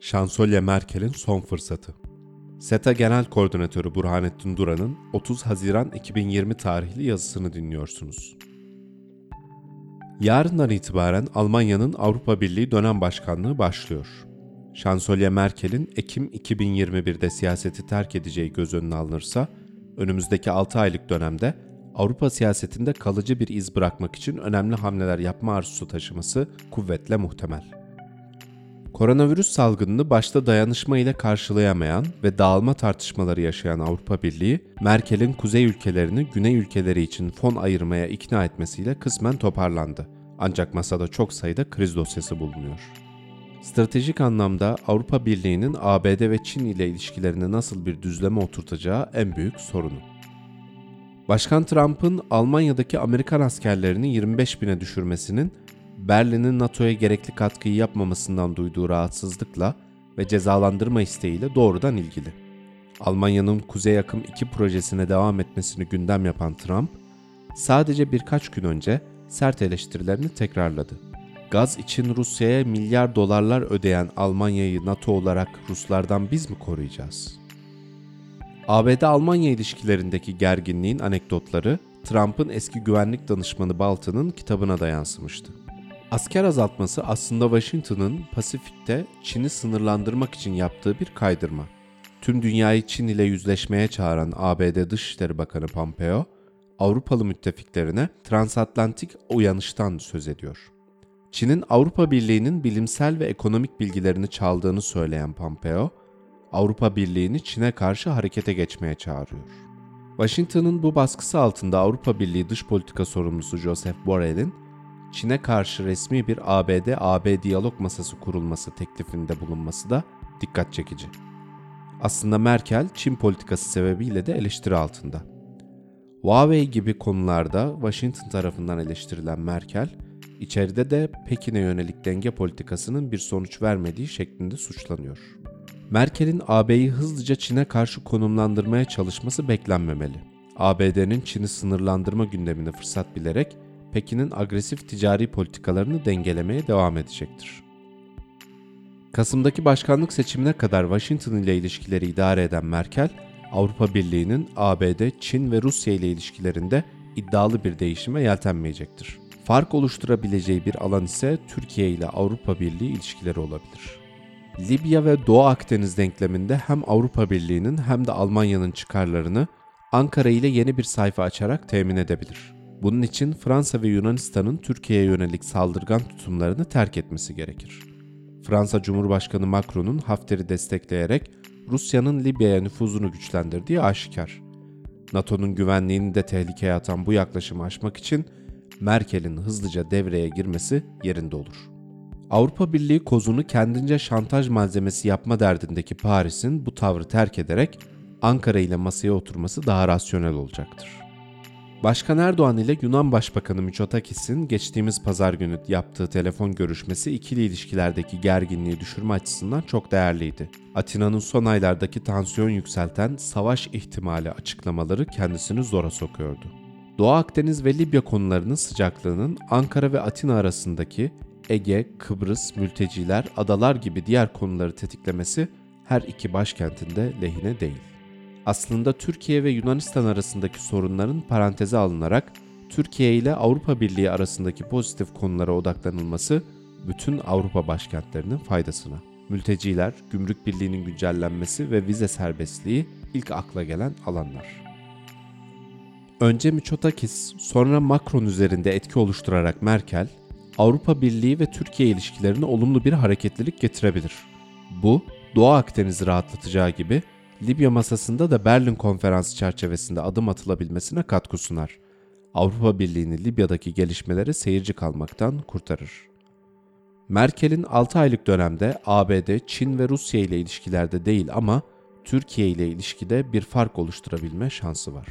Şansölye Merkel'in son fırsatı. SETA Genel Koordinatörü Burhanettin Duran'ın 30 Haziran 2020 tarihli yazısını dinliyorsunuz. Yarından itibaren Almanya'nın Avrupa Birliği dönem başkanlığı başlıyor. Şansölye Merkel'in Ekim 2021'de siyaseti terk edeceği göz önüne alınırsa, önümüzdeki 6 aylık dönemde Avrupa siyasetinde kalıcı bir iz bırakmak için önemli hamleler yapma arzusu taşıması kuvvetle muhtemel. Koronavirüs salgınını başta dayanışma ile karşılayamayan ve dağılma tartışmaları yaşayan Avrupa Birliği, Merkel'in kuzey ülkelerini güney ülkeleri için fon ayırmaya ikna etmesiyle kısmen toparlandı. Ancak masada çok sayıda kriz dosyası bulunuyor. Stratejik anlamda Avrupa Birliği'nin ABD ve Çin ile ilişkilerini nasıl bir düzleme oturtacağı en büyük sorunu. Başkan Trump'ın Almanya'daki Amerikan askerlerini 25 bine düşürmesinin Berlin'in NATO'ya gerekli katkıyı yapmamasından duyduğu rahatsızlıkla ve cezalandırma isteğiyle doğrudan ilgili. Almanya'nın Kuzey Akım 2 projesine devam etmesini gündem yapan Trump, sadece birkaç gün önce sert eleştirilerini tekrarladı. Gaz için Rusya'ya milyar dolarlar ödeyen Almanya'yı NATO olarak Ruslardan biz mi koruyacağız? ABD-Almanya ilişkilerindeki gerginliğin anekdotları Trump'ın eski güvenlik danışmanı Bolton'ın kitabına da yansımıştı. Asker azaltması aslında Washington'ın Pasifik'te Çin'i sınırlandırmak için yaptığı bir kaydırma. Tüm dünyayı Çin ile yüzleşmeye çağıran ABD Dışişleri Bakanı Pompeo, Avrupalı müttefiklerine transatlantik uyanıştan söz ediyor. Çin'in Avrupa Birliği'nin bilimsel ve ekonomik bilgilerini çaldığını söyleyen Pompeo, Avrupa Birliği'ni Çin'e karşı harekete geçmeye çağırıyor. Washington'ın bu baskısı altında Avrupa Birliği dış politika sorumlusu Joseph Borrell'in Çin'e karşı resmi bir ABD-AB diyalog masası kurulması teklifinde bulunması da dikkat çekici. Aslında Merkel Çin politikası sebebiyle de eleştiri altında. Huawei gibi konularda Washington tarafından eleştirilen Merkel, içeride de Pekin'e yönelik denge politikasının bir sonuç vermediği şeklinde suçlanıyor. Merkel'in AB'yi hızlıca Çin'e karşı konumlandırmaya çalışması beklenmemeli. ABD'nin Çin'i sınırlandırma gündemini fırsat bilerek Pekin'in agresif ticari politikalarını dengelemeye devam edecektir. Kasım'daki başkanlık seçimine kadar Washington ile ilişkileri idare eden Merkel, Avrupa Birliği'nin ABD, Çin ve Rusya ile ilişkilerinde iddialı bir değişime yeltenmeyecektir. Fark oluşturabileceği bir alan ise Türkiye ile Avrupa Birliği ilişkileri olabilir. Libya ve Doğu Akdeniz denkleminde hem Avrupa Birliği'nin hem de Almanya'nın çıkarlarını Ankara ile yeni bir sayfa açarak temin edebilir. Bunun için Fransa ve Yunanistan'ın Türkiye'ye yönelik saldırgan tutumlarını terk etmesi gerekir. Fransa Cumhurbaşkanı Macron'un Hafter'i destekleyerek Rusya'nın Libya'ya nüfuzunu güçlendirdiği aşikar. NATO'nun güvenliğini de tehlikeye atan bu yaklaşımı aşmak için Merkel'in hızlıca devreye girmesi yerinde olur. Avrupa Birliği kozunu kendince şantaj malzemesi yapma derdindeki Paris'in bu tavrı terk ederek Ankara ile masaya oturması daha rasyonel olacaktır. Başkan Erdoğan ile Yunan Başbakanı Mitsotakis'in geçtiğimiz pazar günü yaptığı telefon görüşmesi ikili ilişkilerdeki gerginliği düşürme açısından çok değerliydi. Atina'nın son aylardaki tansiyon yükselten savaş ihtimali açıklamaları kendisini zora sokuyordu. Doğu Akdeniz ve Libya konularının sıcaklığının Ankara ve Atina arasındaki Ege, Kıbrıs, mülteciler, adalar gibi diğer konuları tetiklemesi her iki başkentinde lehine değil aslında Türkiye ve Yunanistan arasındaki sorunların paranteze alınarak Türkiye ile Avrupa Birliği arasındaki pozitif konulara odaklanılması bütün Avrupa başkentlerinin faydasına. Mülteciler, gümrük birliğinin güncellenmesi ve vize serbestliği ilk akla gelen alanlar. Önce Mitsotakis, sonra Macron üzerinde etki oluşturarak Merkel, Avrupa Birliği ve Türkiye ilişkilerine olumlu bir hareketlilik getirebilir. Bu, Doğu Akdeniz'i rahatlatacağı gibi Libya masasında da Berlin Konferansı çerçevesinde adım atılabilmesine katkı sunar. Avrupa Birliği'ni Libya'daki gelişmelere seyirci kalmaktan kurtarır. Merkel'in 6 aylık dönemde ABD, Çin ve Rusya ile ilişkilerde değil ama Türkiye ile ilişkide bir fark oluşturabilme şansı var.